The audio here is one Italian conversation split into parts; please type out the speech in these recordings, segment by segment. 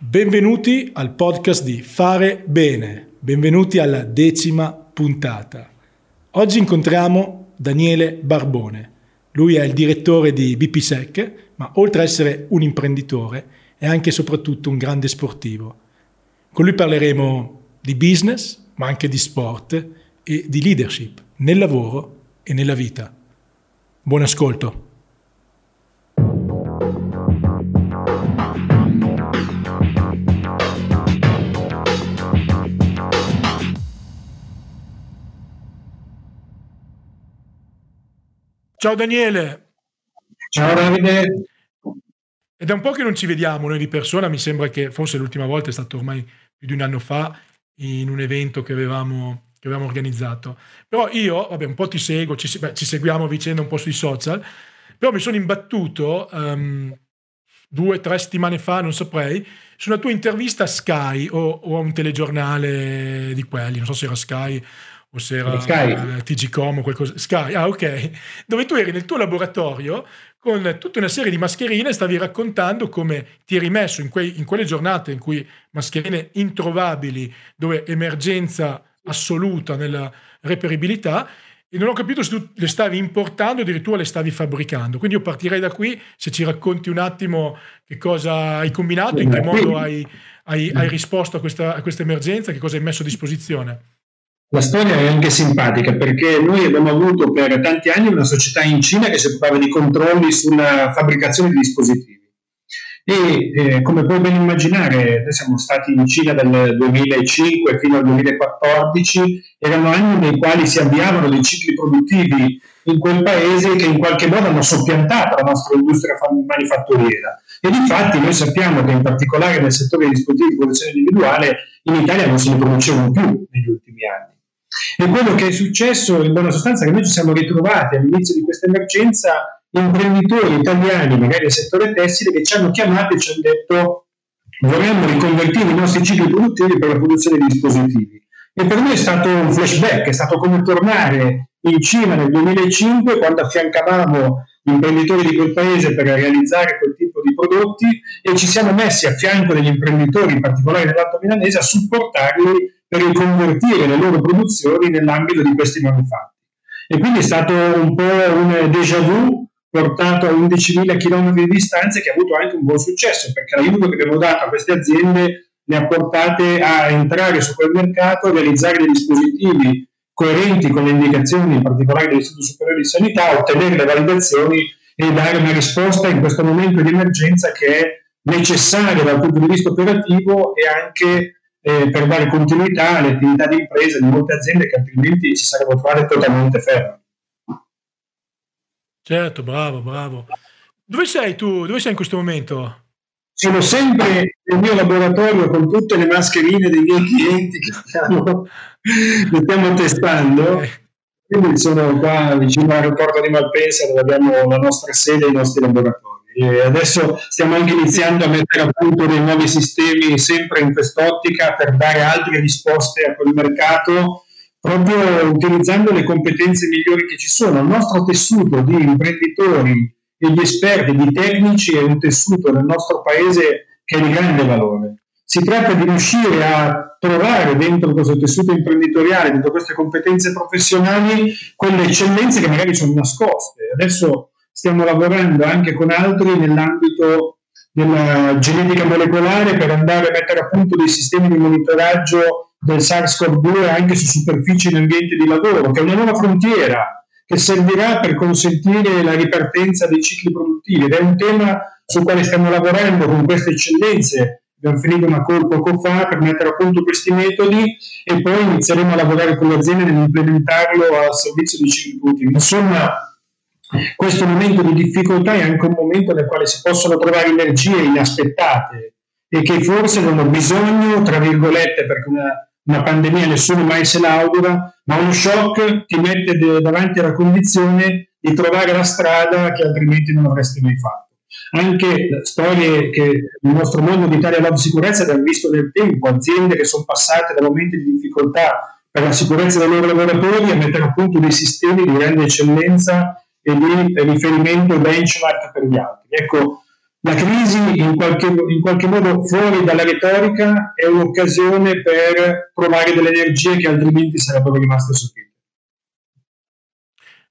Benvenuti al podcast di Fare Bene, benvenuti alla decima puntata. Oggi incontriamo Daniele Barbone. Lui è il direttore di BPSEC, ma oltre ad essere un imprenditore è anche e soprattutto un grande sportivo. Con lui parleremo di business, ma anche di sport e di leadership nel lavoro e nella vita. Buon ascolto. Ciao Daniele. Ciao Davide. Ed è un po' che non ci vediamo noi di persona, mi sembra che forse l'ultima volta è stato ormai più di un anno fa in un evento che avevamo, che avevamo organizzato. Però io, vabbè, un po' ti seguo, ci, beh, ci seguiamo a vicenda un po' sui social, però mi sono imbattuto um, due tre settimane fa, non saprei, su una tua intervista a Sky o, o, a un telegiornale di quelli, non so se era Sky o se era Sky. TGCom o qualcosa. Sky, ah ok, dove tu eri nel tuo laboratorio con tutta una serie di mascherine e stavi raccontando come ti eri messo in, quei, in quelle giornate in cui mascherine introvabili, dove emergenza assoluta nella reperibilità, e non ho capito se tu le stavi importando o addirittura le stavi fabbricando. Quindi io partirei da qui, se ci racconti un attimo che cosa hai combinato, in che modo hai, hai, hai risposto a questa, a questa emergenza, che cosa hai messo a disposizione. La storia è anche simpatica perché noi abbiamo avuto per tanti anni una società in Cina che si occupava di controlli sulla fabbricazione di dispositivi. E eh, come puoi ben immaginare, noi siamo stati in Cina dal 2005 fino al 2014, erano anni nei quali si avviavano dei cicli produttivi in quel paese che in qualche modo hanno soppiantato la nostra industria manifatturiera. E infatti noi sappiamo che in particolare nel settore dei dispositivi di produzione individuale in Italia non se ne producevano più negli ultimi anni. E quello che è successo in buona sostanza è che noi ci siamo ritrovati all'inizio di questa emergenza imprenditori italiani, magari del settore tessile, che ci hanno chiamato e ci hanno detto vorremmo riconvertire i nostri cicli produttivi per la produzione di dispositivi. E per noi è stato un flashback, è stato come tornare in Cina nel 2005 quando affiancavamo imprenditori di quel paese per realizzare quel tipo di prodotti e ci siamo messi a fianco degli imprenditori, in particolare nell'Alto Milanese, a supportarli per riconvertire le loro produzioni nell'ambito di questi manufatti. E quindi è stato un po' un déjà vu portato a 11.000 km di distanza che ha avuto anche un buon successo perché l'aiuto che abbiamo dato a queste aziende le ha portate a entrare su quel mercato, a realizzare dei dispositivi coerenti con le indicazioni in particolare dell'Istituto Superiore di Sanità, ottenere le validazioni e dare una risposta in questo momento di emergenza che è necessaria dal punto di vista operativo e anche eh, per dare continuità alle attività di impresa di molte aziende che altrimenti si sarebbero trovate totalmente ferme. Certo, bravo, bravo. Dove sei tu? Dove sei in questo momento? Sono sempre nel mio laboratorio con tutte le mascherine dei miei clienti che stiamo, che stiamo testando. Quindi sono qua vicino all'aeroporto di Malpensa dove abbiamo la nostra sede e i nostri laboratori. E adesso stiamo anche iniziando a mettere a punto dei nuovi sistemi sempre in quest'ottica per dare altre risposte a quel mercato, proprio utilizzando le competenze migliori che ci sono. Il nostro tessuto di imprenditori di esperti, di tecnici è un tessuto nel nostro paese che è di grande valore. Si tratta di riuscire a trovare dentro questo tessuto imprenditoriale, dentro queste competenze professionali, quelle eccellenze che magari sono nascoste. Adesso stiamo lavorando anche con altri nell'ambito della genetica molecolare per andare a mettere a punto dei sistemi di monitoraggio del SARS-CoV-2 anche su superfici in ambiente di lavoro, che è una nuova frontiera che servirà per consentire la ripartenza dei cicli produttivi ed è un tema sul quale stiamo lavorando con queste eccellenze. Abbiamo finito una call poco fa per mettere a punto questi metodi e poi inizieremo a lavorare con le aziende nell'implementarlo al servizio cicli produttivi. Insomma, questo momento di difficoltà è anche un momento nel quale si possono trovare energie inaspettate e che forse non hanno bisogno, tra virgolette, perché una, una pandemia nessuno mai se l'augura, ma uno shock ti mette davanti alla condizione di trovare la strada che altrimenti non avresti mai fatto. Anche storie che nel nostro mondo di Italia Lab Sicurezza abbiamo visto nel tempo, aziende che sono passate da momenti di difficoltà per la sicurezza dei loro lavoratori a mettere a punto dei sistemi di grande eccellenza e di riferimento benchmark per gli altri. Ecco, la crisi in qualche, in qualche, modo fuori dalla retorica è un'occasione per provare delle energie che altrimenti sarebbero rimaste sottili.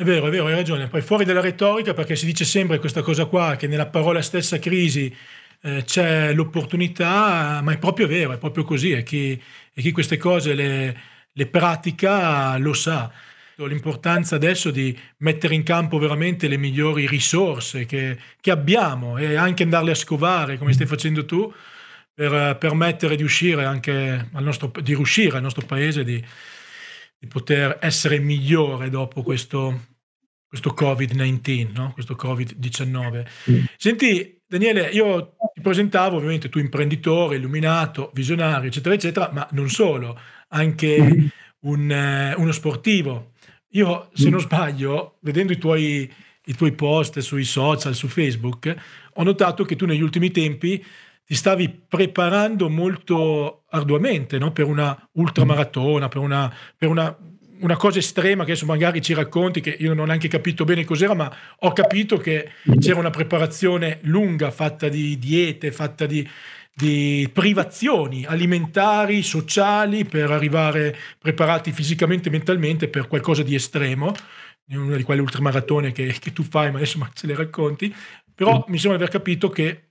È vero, è vero, hai ragione. Poi fuori dalla retorica, perché si dice sempre questa cosa qua, che nella parola stessa crisi eh, c'è l'opportunità, ma è proprio vero, è proprio così. E chi, e chi queste cose le, le pratica lo sa l'importanza adesso di mettere in campo veramente le migliori risorse che, che abbiamo e anche andarle a scovare come stai facendo tu per permettere di uscire anche al nostro, di riuscire al nostro paese di, di poter essere migliore dopo questo, questo Covid-19, no? questo Covid-19. Mm. Senti, Daniele, io ti presentavo ovviamente tu imprenditore, illuminato, visionario, eccetera, eccetera, ma non solo, anche mm. un, eh, uno sportivo io, se non sbaglio, vedendo i tuoi, i tuoi post sui social, su Facebook, ho notato che tu negli ultimi tempi ti stavi preparando molto arduamente no? per una ultramaratona, per una, per una, una cosa estrema che adesso magari ci racconti, che io non ho neanche capito bene cos'era, ma ho capito che c'era una preparazione lunga, fatta di diete, fatta di, di privazioni alimentari, sociali, per arrivare preparati fisicamente e mentalmente per qualcosa di estremo, una di quelle ultramaratone che, che tu fai, ma adesso ma ce le racconti, però mi sembra di aver capito che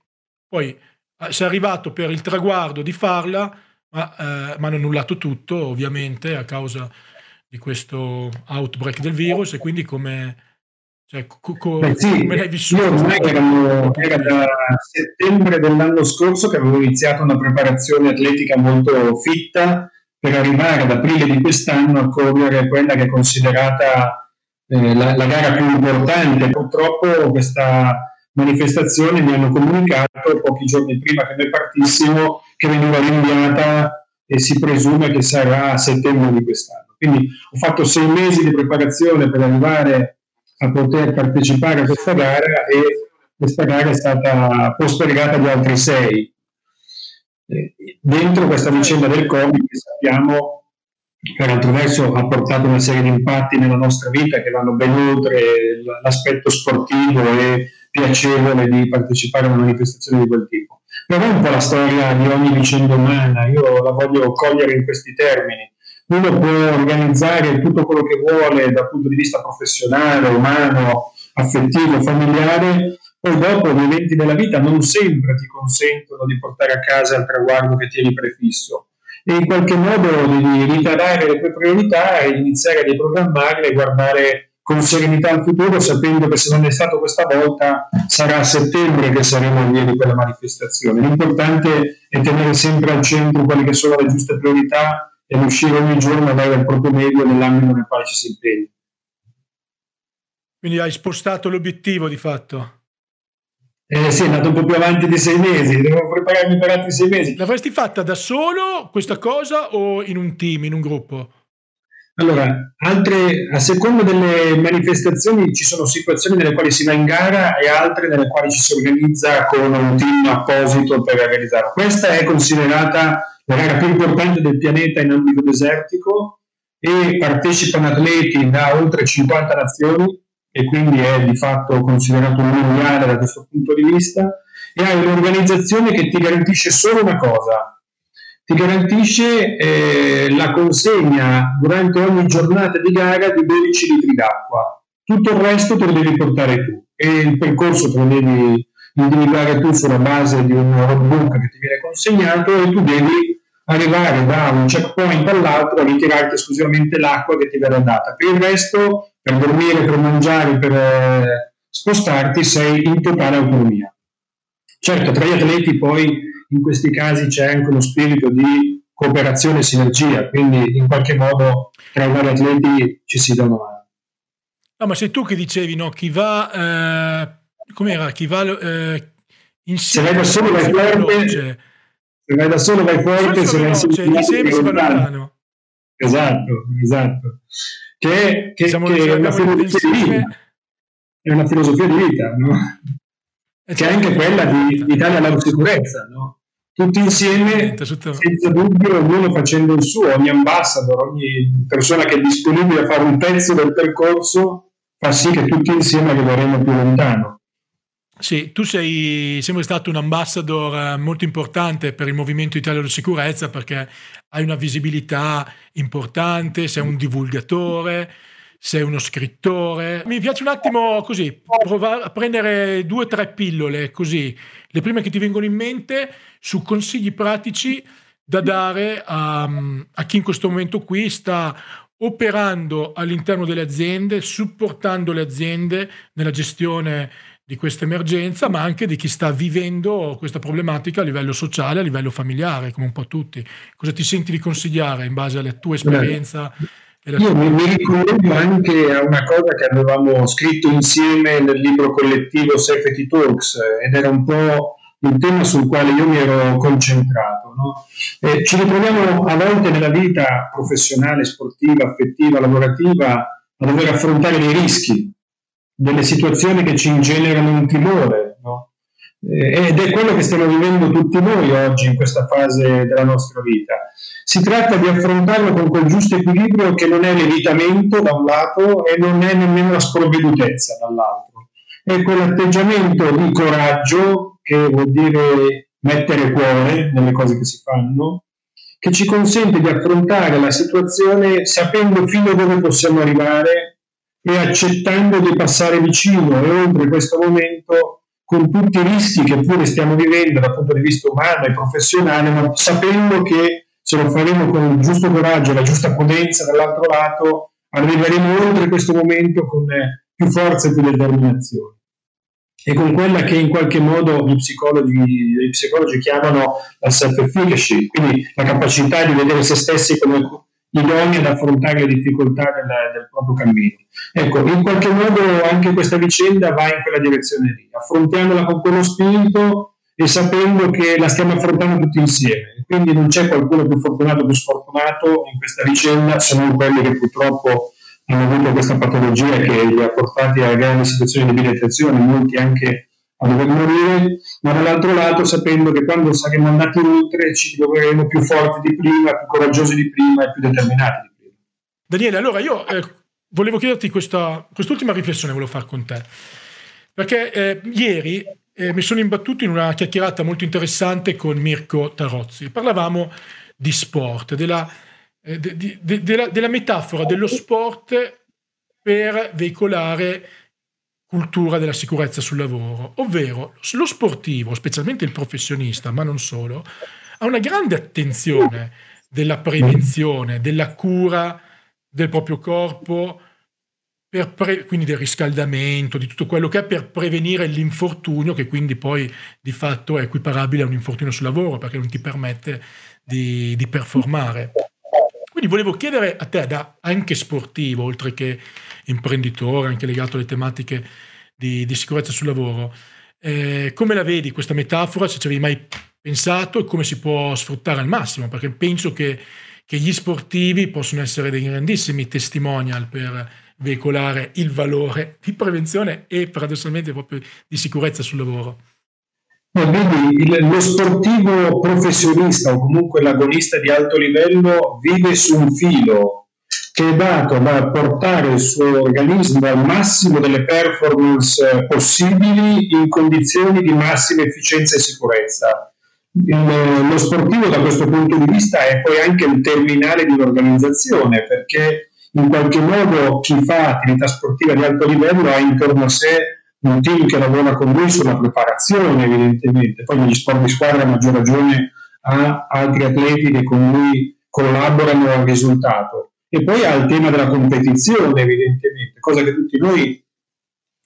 poi eh, sei arrivato per il traguardo di farla, ma eh, hanno annullato tutto ovviamente a causa di questo outbreak del virus e quindi come cioè, co- co- Beh, sì, come l'hai vissuto? Io ormai erano, era da settembre dell'anno scorso che avevo iniziato una preparazione atletica molto fitta per arrivare ad aprile di quest'anno a correre quella che è considerata eh, la, la, gara più importante. Purtroppo questa manifestazione mi hanno comunicato pochi giorni prima che noi partissimo che veniva rinviata e si presume che sarà a settembre di quest'anno. Quindi ho fatto sei mesi di preparazione per arrivare a poter partecipare a questa gara e questa gara è stata postergata di altri sei. Dentro questa vicenda del Covid che sappiamo per altro verso ha portato una serie di impatti nella nostra vita che vanno ben oltre l'aspetto sportivo e piacevole di partecipare a una manifestazione di quel tipo. Però è un po' la storia di ogni vicenda umana, io la voglio cogliere in questi termini uno può organizzare tutto quello che vuole dal punto di vista professionale, umano, affettivo, familiare, poi dopo gli eventi della vita non sempre ti consentono di portare a casa il traguardo che tieni prefisso e in qualche modo devi ritardare le tue priorità e iniziare a riprogrammarle e guardare con serenità al futuro sapendo che se non è stato questa volta sarà a settembre che saremo via di quella manifestazione. L'importante è tenere sempre al centro quelle che sono le giuste priorità e riuscire ogni giorno a dare il proprio meglio nell'ambito nel quale ci si impegna. Quindi hai spostato l'obiettivo di fatto? Eh sì, è andato un po' più avanti di sei mesi, devo prepararmi per altri sei mesi. L'avresti fatta da solo questa cosa o in un team, in un gruppo? Allora, altre, a seconda delle manifestazioni ci sono situazioni nelle quali si va in gara e altre nelle quali ci si organizza con un team apposito per realizzarlo. Questa è considerata la gara più importante del pianeta in ambito desertico e partecipano atleti da oltre 50 nazioni e quindi è di fatto considerato mondiale da questo punto di vista e hai un'organizzazione che ti garantisce solo una cosa, ti garantisce eh, la consegna durante ogni giornata di gara di 12 litri d'acqua. Tutto il resto te lo devi portare tu e il percorso te lo devi individuare tu sulla base di un roadbook che ti viene consegnato e tu devi arrivare da un checkpoint all'altro a ritirarti esclusivamente l'acqua che ti verrà data. Per il resto, per dormire, per mangiare, per eh, spostarti, sei in totale autonomia. Certo, tra gli atleti poi in questi casi c'è anche uno spirito di cooperazione e sinergia, quindi in qualche modo tra i vari atleti ci si dà una mano. No, ma sei tu che dicevi, no? Chi va, eh, com'era? Chi va eh, insieme. Se vai da solo vai forte, se vai da solo vai forte, se vai insieme si va lontano. Esatto, esatto. Che, che, diciamo che è, una filosofia di vita. è una filosofia di vita, no? Eh, che è anche certo. quella di, di dare la sicurezza, no? Tutti insieme, senza dubbio, ognuno facendo il suo, ogni ambassador, ogni persona che è disponibile a fare un pezzo del percorso fa sì che tutti insieme arriveremo più lontano. Sì, tu sei sempre stato un ambassador eh, molto importante per il Movimento Italiano di Sicurezza perché hai una visibilità importante, sei un divulgatore, sei uno scrittore. Mi piace un attimo così provare a prendere due o tre pillole così, le prime che ti vengono in mente su consigli pratici da dare a, a chi in questo momento qui sta operando all'interno delle aziende, supportando le aziende nella gestione di questa emergenza, ma anche di chi sta vivendo questa problematica a livello sociale, a livello familiare, come un po' tutti. Cosa ti senti di consigliare in base alla tua esperienza? Io mi, mi ricollego anche a una cosa che avevamo scritto insieme nel libro collettivo Safety Talks ed era un po' il tema sul quale io mi ero concentrato. No? Eh, ci ritroviamo a volte nella vita professionale, sportiva, affettiva, lavorativa a dover affrontare dei rischi, delle situazioni che ci ingenerano un timore. Eh, ed è quello che stiamo vivendo tutti noi oggi in questa fase della nostra vita. Si tratta di affrontarlo con quel giusto equilibrio che non è l'evitamento da un lato e non è nemmeno la sprovvedutezza dall'altro. È quell'atteggiamento di coraggio che vuol dire mettere cuore nelle cose che si fanno, che ci consente di affrontare la situazione sapendo fino a dove possiamo arrivare e accettando di passare vicino e oltre questo momento con tutti i rischi che pure stiamo vivendo dal punto di vista umano e professionale, ma sapendo che se lo faremo con il giusto coraggio e la giusta prudenza dall'altro lato, arriveremo oltre questo momento con più forza e più determinazione. E con quella che in qualche modo gli psicologi, gli psicologi chiamano la self-efficacy, quindi la capacità di vedere se stessi come idonei ad affrontare le difficoltà del, del, proprio cammino. Ecco, in qualche modo anche questa vicenda va in quella direzione lì, affrontiamola con quello spirito e sapendo che la stiamo affrontando tutti insieme. Quindi non c'è qualcuno più fortunato o più sfortunato in questa vicenda, se non quelli che purtroppo hanno avuto questa patologia che li ha portati a grandi situazioni di debilitazione, molti anche a dover morire, ma dall'altro lato sapendo che quando saremo andati oltre ci troveremo più forti di prima, più coraggiosi di prima e più determinati di prima. Daniele, allora io eh, volevo chiederti questa, quest'ultima riflessione, volevo fare con te, perché eh, ieri eh, mi sono imbattuto in una chiacchierata molto interessante con Mirko Tarozzi, parlavamo di sport, della, eh, de, de, de, della, della metafora dello sport per veicolare cultura della sicurezza sul lavoro, ovvero lo sportivo, specialmente il professionista, ma non solo, ha una grande attenzione della prevenzione, della cura del proprio corpo, pre- quindi del riscaldamento, di tutto quello che è per prevenire l'infortunio, che quindi poi di fatto è equiparabile a un infortunio sul lavoro, perché non ti permette di, di performare. Quindi volevo chiedere a te, da anche sportivo, oltre che imprenditore, anche legato alle tematiche di, di sicurezza sul lavoro. Eh, come la vedi questa metafora, se ci avevi mai pensato e come si può sfruttare al massimo? Perché penso che, che gli sportivi possono essere dei grandissimi testimonial per veicolare il valore di prevenzione e paradossalmente proprio di sicurezza sul lavoro. No, vedi, lo sportivo professionista o comunque l'agonista di alto livello vive su un filo che è dato da portare il suo organismo al massimo delle performance possibili in condizioni di massima efficienza e sicurezza. Il, lo sportivo da questo punto di vista è poi anche il terminale di un'organizzazione perché in qualche modo chi fa attività sportiva di alto livello ha intorno a sé un team che lavora con lui sulla preparazione evidentemente, poi negli sport di squadra a maggior ragione ha altri atleti che con lui collaborano al risultato. E poi ha il tema della competizione, evidentemente, cosa che tutti noi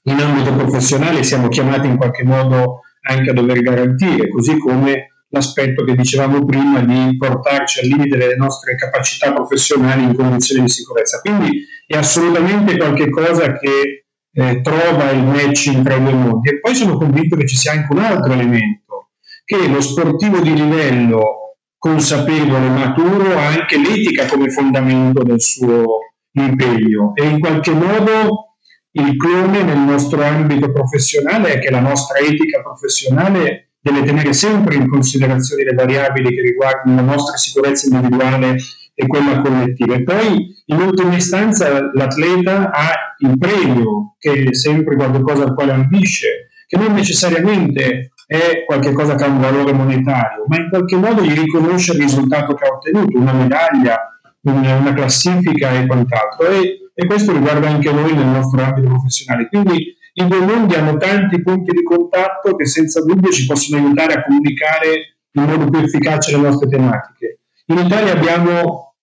in ambito professionale siamo chiamati in qualche modo anche a dover garantire, così come l'aspetto che dicevamo prima di portarci al limite delle nostre capacità professionali in condizioni di sicurezza. Quindi è assolutamente qualcosa che eh, trova il matching tra i due mondi. E poi sono convinto che ci sia anche un altro elemento, che lo sportivo di livello consapevole, maturo, ha anche l'etica come fondamento del suo impegno e in qualche modo il clone nel nostro ambito professionale è che la nostra etica professionale deve tenere sempre in considerazione le variabili che riguardano la nostra sicurezza individuale e quella collettiva. E poi, in ultima istanza, l'atleta ha il premio, che è sempre qualcosa al quale ambisce, che non necessariamente è qualcosa che ha un valore monetario, ma in qualche modo gli riconosce il risultato che ha ottenuto, una medaglia, una classifica e quant'altro. E, e questo riguarda anche noi nel nostro ambito professionale. Quindi i due mondi hanno tanti punti di contatto che senza dubbio ci possono aiutare a comunicare in modo più efficace le nostre tematiche. In Italia abbiamo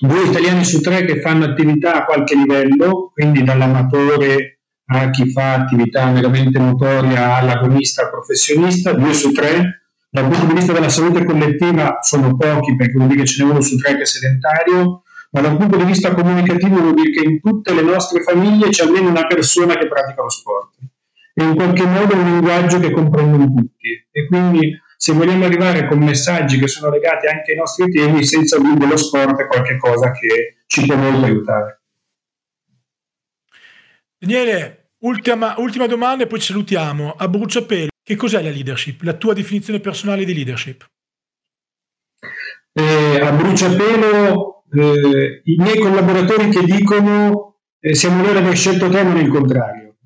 due italiani su tre che fanno attività a qualche livello, quindi dall'amatore a chi fa attività meramente motoria all'agonista al professionista, due su tre. Dal punto di vista della salute collettiva sono pochi perché vuol dire che ce n'è uno su tre che è sedentario, ma dal punto di vista comunicativo vuol dire che in tutte le nostre famiglie c'è almeno una persona che pratica lo sport. E in qualche modo è un linguaggio che comprendono tutti. E quindi se vogliamo arrivare con messaggi che sono legati anche ai nostri temi, senza dubbio lo sport è qualcosa che ci può molto aiutare. Daniele, ultima, ultima domanda e poi ci salutiamo. A bruciapelo, che cos'è la leadership? La tua definizione personale di leadership? Eh, a bruciapelo, eh, i miei collaboratori che dicono eh, siamo noi ad aver scelto te, non il contrario.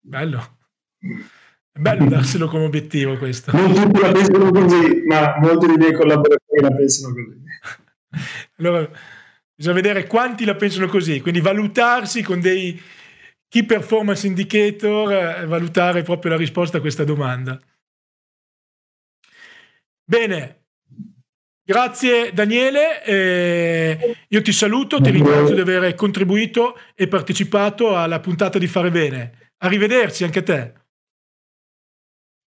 Bello. È bello darselo come obiettivo questo. Non tutti la pensano così, ma molti dei miei collaboratori la pensano così. allora, bisogna vedere quanti la pensano così, quindi valutarsi con dei key performance indicator, eh, valutare proprio la risposta a questa domanda. Bene, grazie Daniele, eh, io ti saluto, ti ringrazio di aver contribuito e partecipato alla puntata di Fare Bene. Arrivederci anche a te.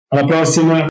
Alla prossima.